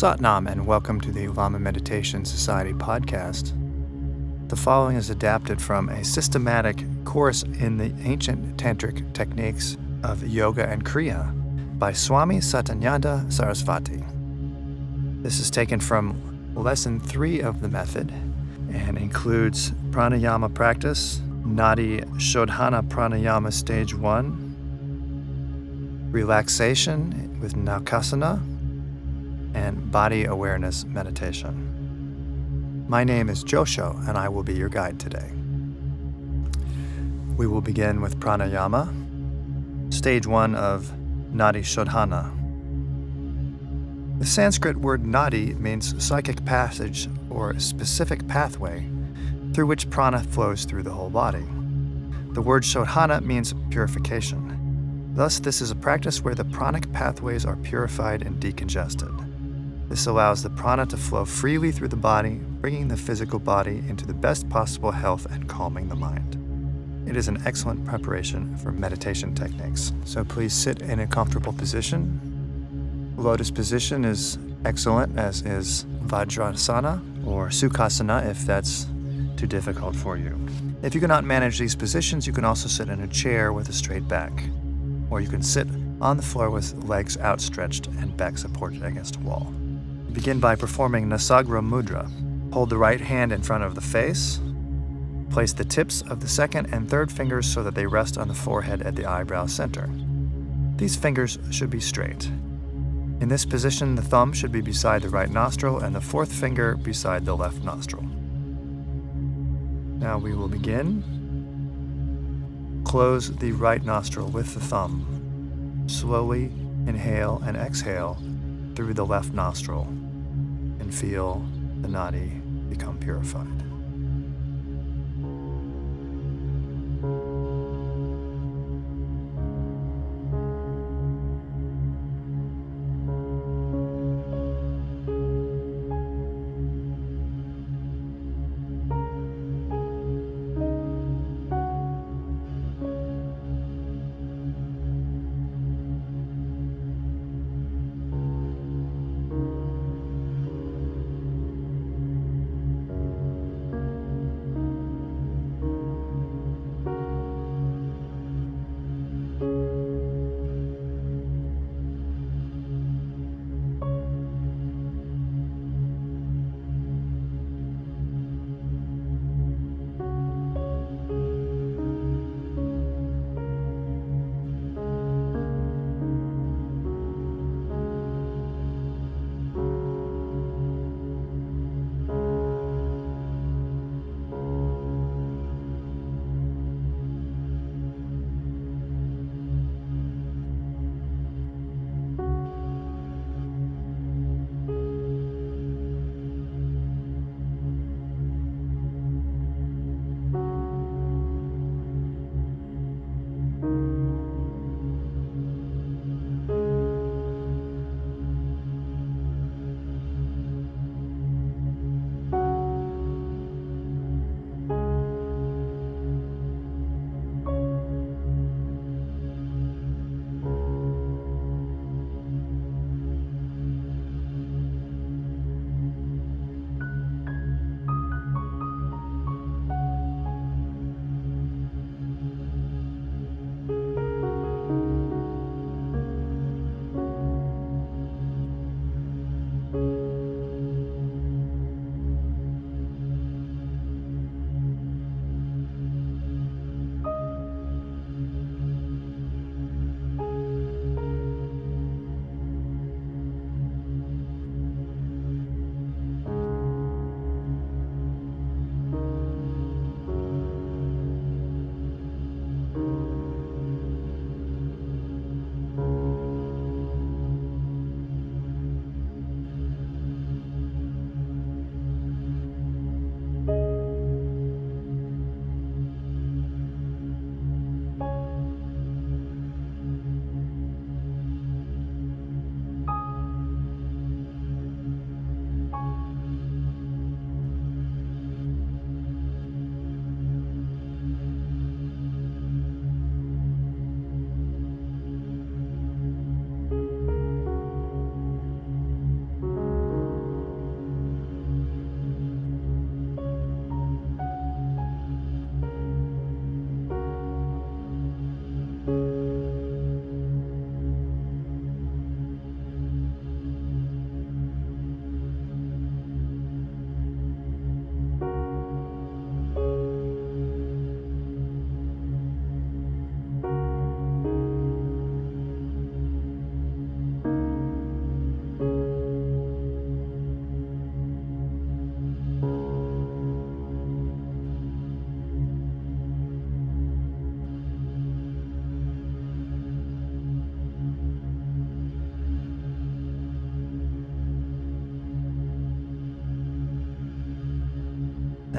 Satnam, and welcome to the Lama Meditation Society podcast. The following is adapted from a systematic course in the ancient tantric techniques of yoga and kriya by Swami Satyananda Sarasvati. This is taken from lesson three of the method and includes pranayama practice, Nadi Shodhana pranayama stage one, relaxation with Naukasana, and body awareness meditation. My name is Josho, and I will be your guide today. We will begin with pranayama, stage one of Nadi Shodhana. The Sanskrit word nadi means psychic passage or specific pathway through which prana flows through the whole body. The word shodhana means purification. Thus, this is a practice where the pranic pathways are purified and decongested. This allows the prana to flow freely through the body, bringing the physical body into the best possible health and calming the mind. It is an excellent preparation for meditation techniques. So please sit in a comfortable position. Lotus position is excellent, as is Vajrasana or Sukhasana if that's too difficult for you. If you cannot manage these positions, you can also sit in a chair with a straight back, or you can sit on the floor with legs outstretched and back supported against a wall. Begin by performing Nasagra Mudra. Hold the right hand in front of the face. Place the tips of the second and third fingers so that they rest on the forehead at the eyebrow center. These fingers should be straight. In this position, the thumb should be beside the right nostril and the fourth finger beside the left nostril. Now we will begin. Close the right nostril with the thumb. Slowly inhale and exhale through the left nostril feel the nadi become purified.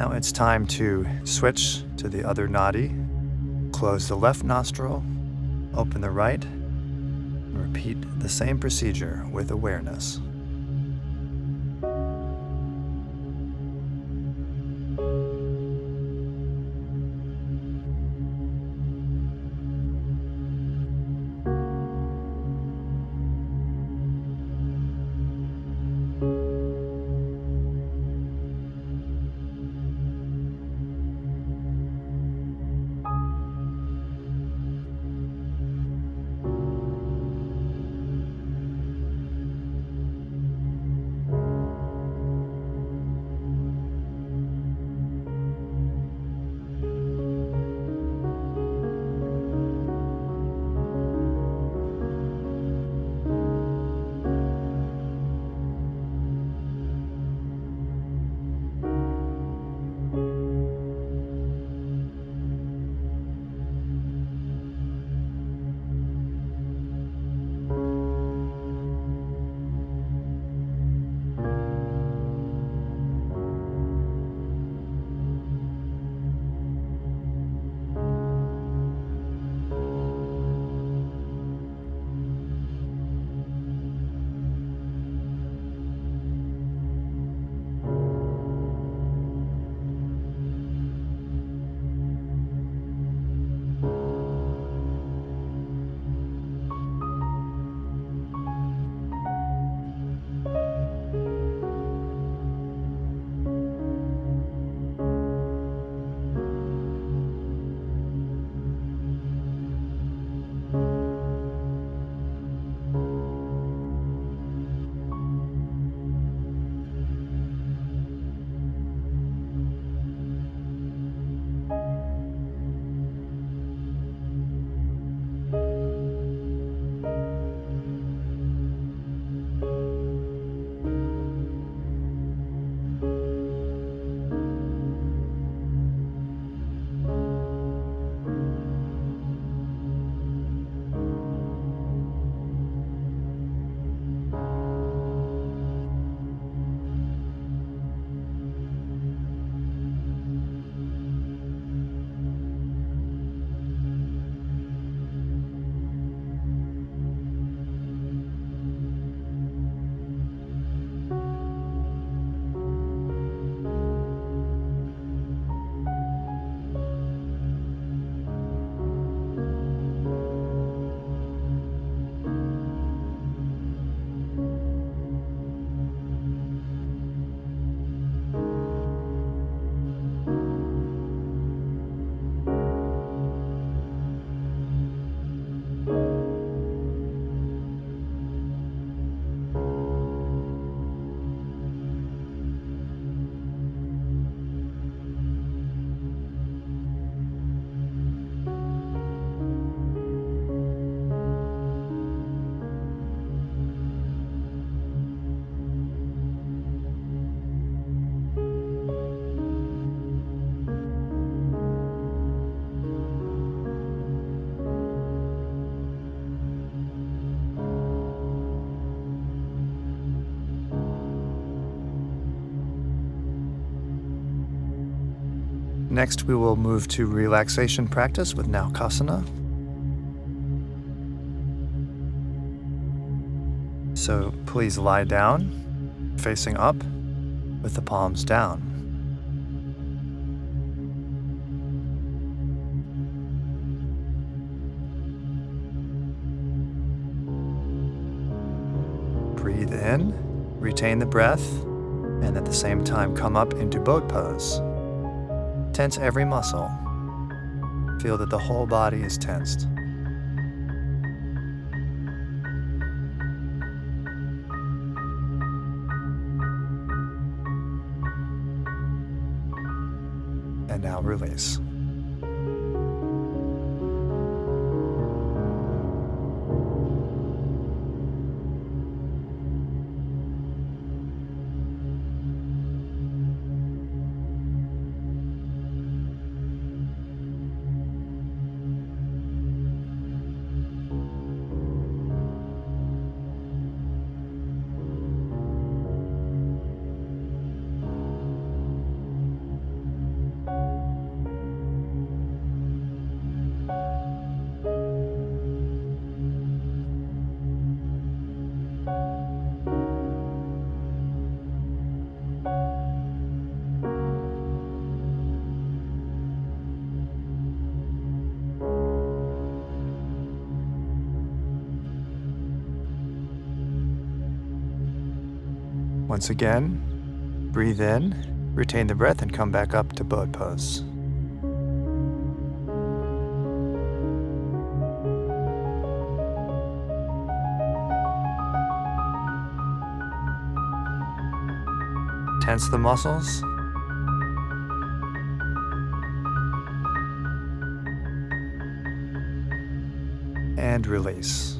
Now it's time to switch to the other nadi. Close the left nostril, open the right, and repeat the same procedure with awareness. Next, we will move to relaxation practice with Naukasana. So please lie down, facing up, with the palms down. Breathe in, retain the breath, and at the same time come up into boat pose. Tense every muscle. Feel that the whole body is tensed. And now release. Once again, breathe in, retain the breath, and come back up to boat pose. Tense the muscles. And release.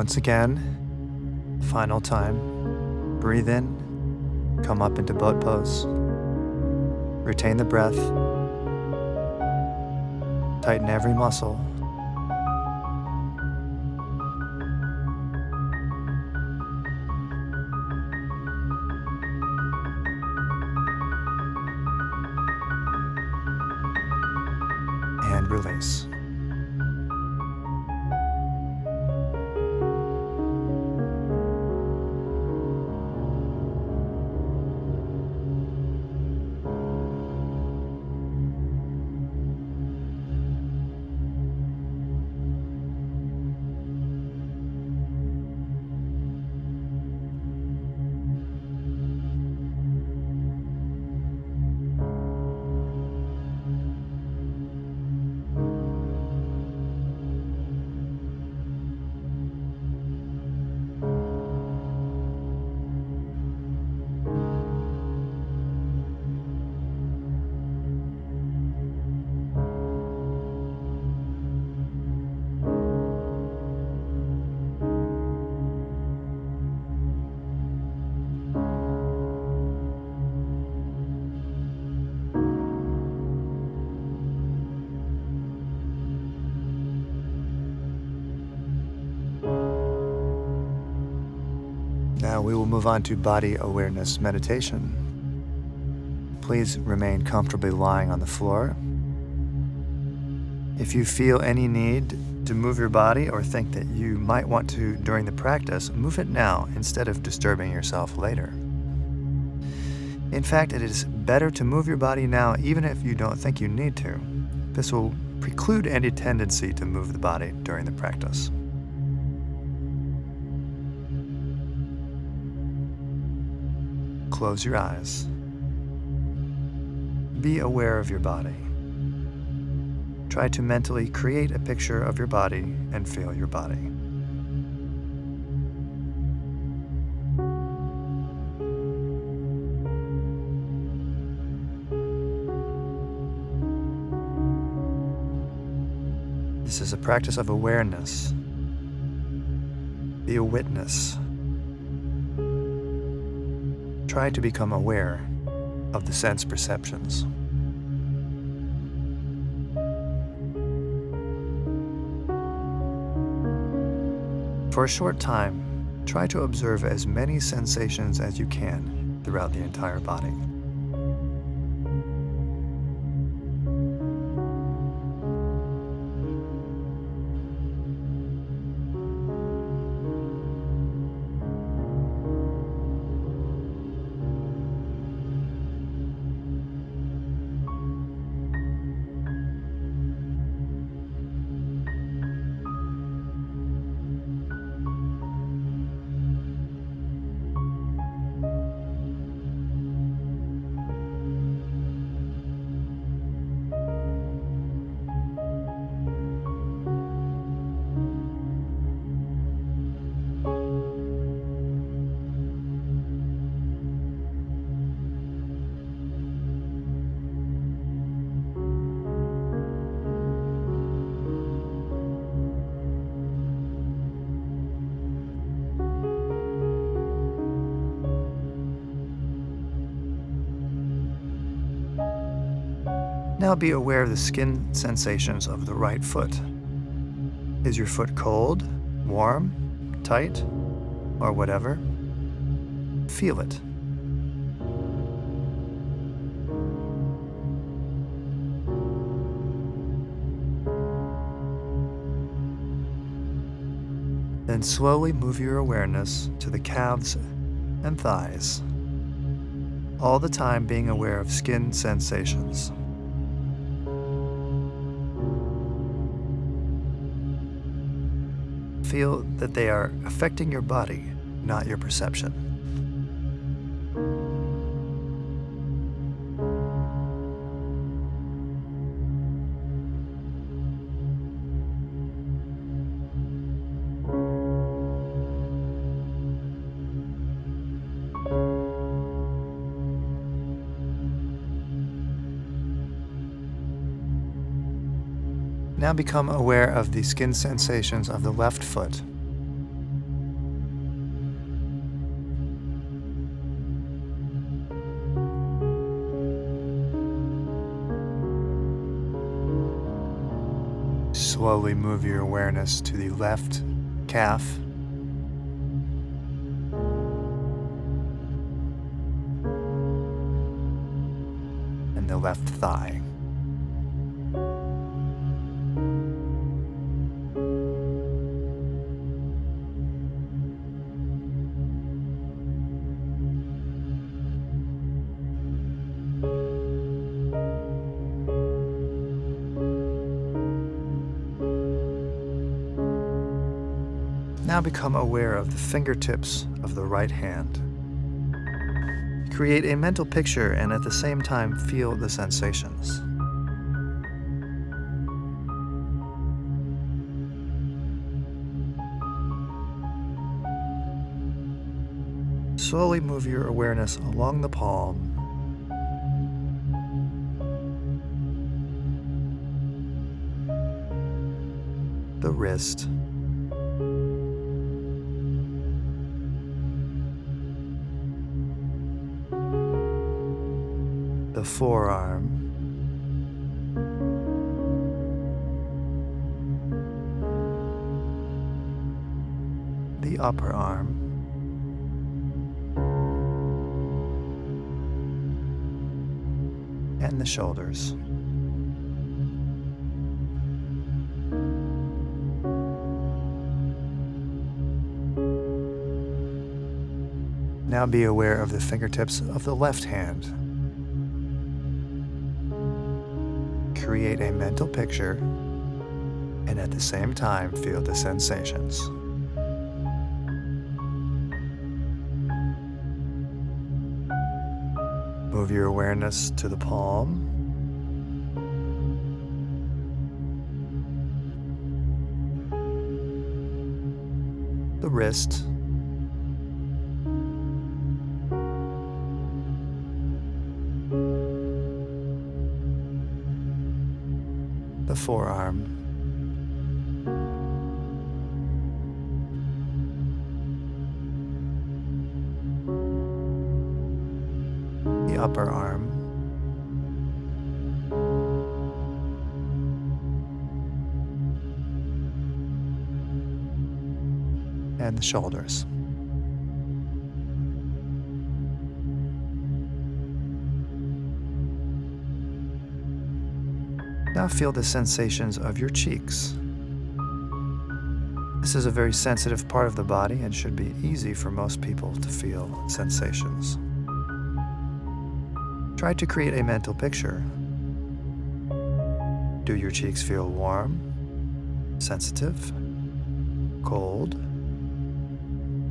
Once again, final time, breathe in, come up into boat pose, retain the breath, tighten every muscle. Now we will move on to body awareness meditation. Please remain comfortably lying on the floor. If you feel any need to move your body or think that you might want to during the practice, move it now instead of disturbing yourself later. In fact, it is better to move your body now even if you don't think you need to. This will preclude any tendency to move the body during the practice. Close your eyes. Be aware of your body. Try to mentally create a picture of your body and feel your body. This is a practice of awareness. Be a witness. Try to become aware of the sense perceptions. For a short time, try to observe as many sensations as you can throughout the entire body. Now be aware of the skin sensations of the right foot. Is your foot cold, warm, tight, or whatever? Feel it. Then slowly move your awareness to the calves and thighs, all the time being aware of skin sensations. Feel that they are affecting your body, not your perception. Now become aware of the skin sensations of the left foot. Slowly move your awareness to the left calf. And the left thigh. Now become aware of the fingertips of the right hand. Create a mental picture and at the same time feel the sensations. Slowly move your awareness along the palm the wrist, the forearm, the upper arm, and the shoulders. Now be aware of the fingertips of the left hand. Create a mental picture and at the same time feel the sensations. Move your awareness to the palm. The wrist. Forearm. The upper arm. And the shoulders. Now feel the sensations of your cheeks. This is a very sensitive part of the body and should be easy for most people to feel sensations. Try to create a mental picture. Do your cheeks feel warm, sensitive, cold,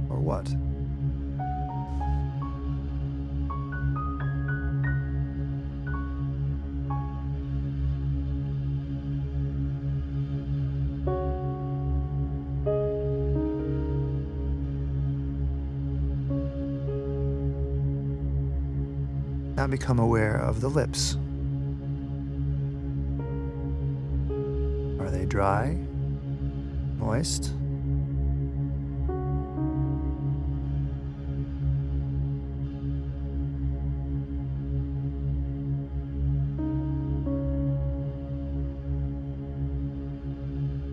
or what? become aware of the lips. Are they dry? Moist?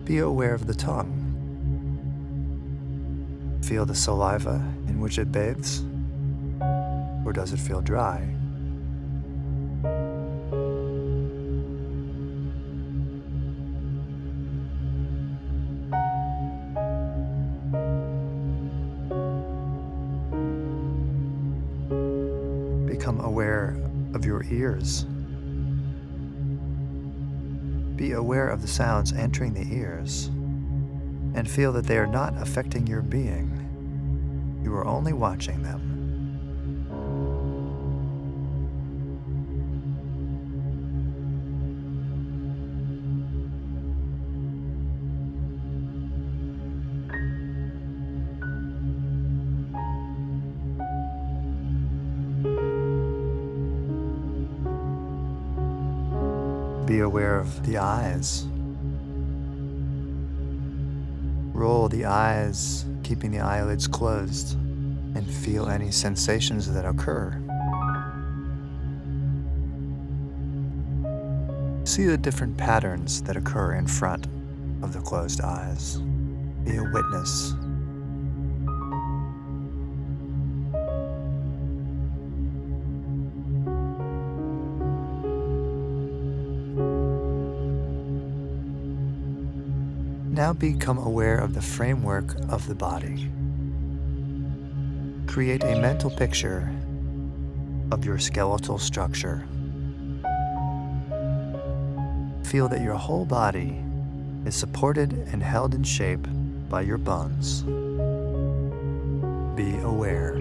Be aware of the tongue. Feel the saliva in which it bathes, or does it feel dry? Be aware of the sounds entering the ears and feel that they are not affecting your being. You are only watching them. Be aware of the eyes. Roll the eyes, keeping the eyelids closed, and feel any sensations that occur. See the different patterns that occur in front of the closed eyes. Be a witness. Now become aware of the framework of the body. Create a mental picture of your skeletal structure. Feel that your whole body is supported and held in shape by your bones. Be aware.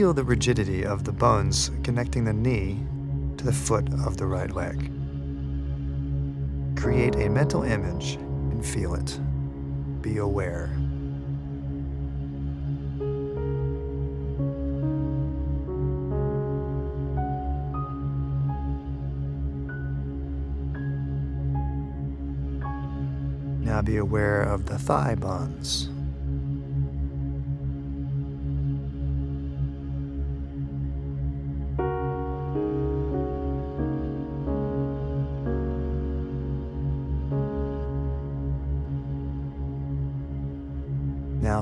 Feel the rigidity of the bones connecting the knee to the foot of the right leg. Create a mental image and feel it. Be aware. Now be aware of the thigh bones.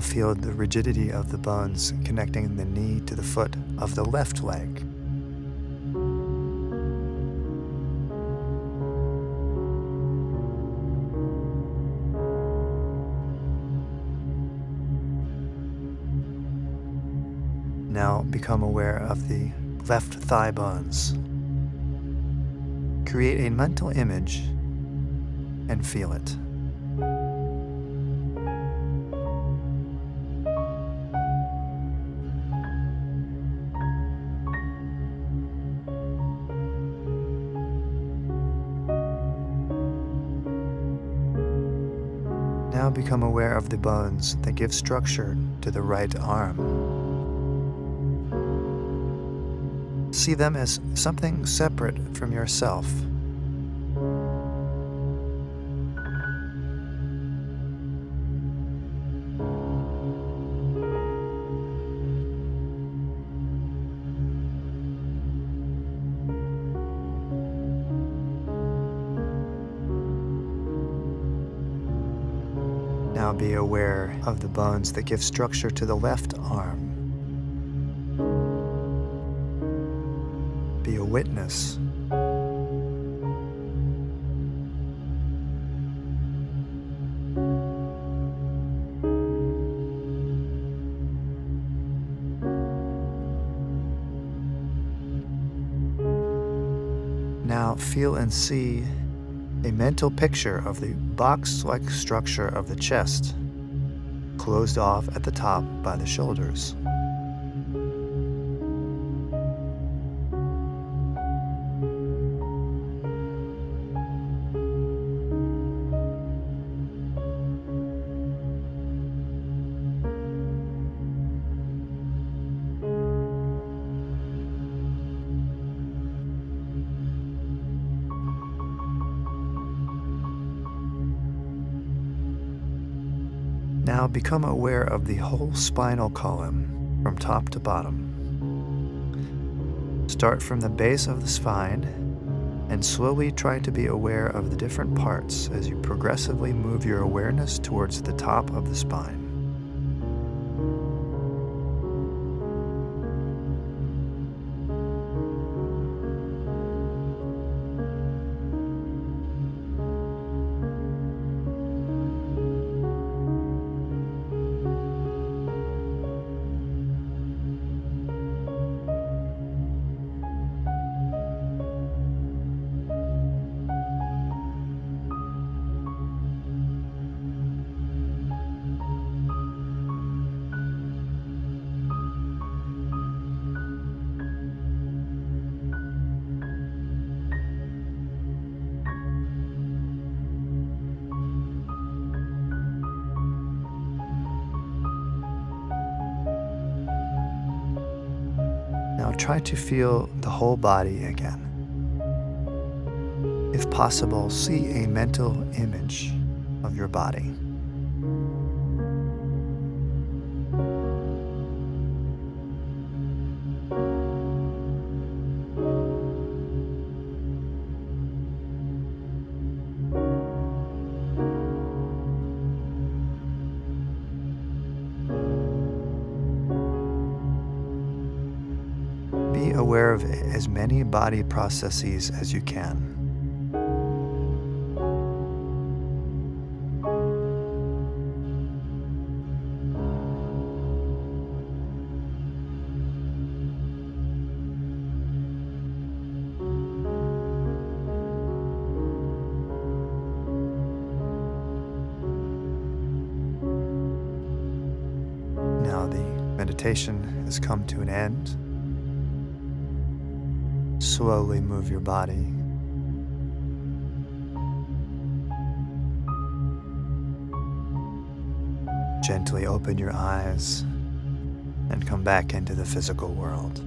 Feel the rigidity of the bones connecting the knee to the foot of the left leg. Now become aware of the left thigh bones. Create a mental image and feel it. Become aware of the bones that give structure to the right arm. See them as something separate from yourself. Bones that give structure to the left arm. Be a witness. Now feel and see a mental picture of the box like structure of the chest, closed off at the top by the shoulders. Become aware of the whole spinal column from top to bottom. Start from the base of the spine and slowly try to be aware of the different parts as you progressively move your awareness towards the top of the spine. Now try to feel the whole body again. If possible, see a mental image of your body. Body processes as you can. Now the meditation has come to an end. Slowly move your body. Gently open your eyes and come back into the physical world.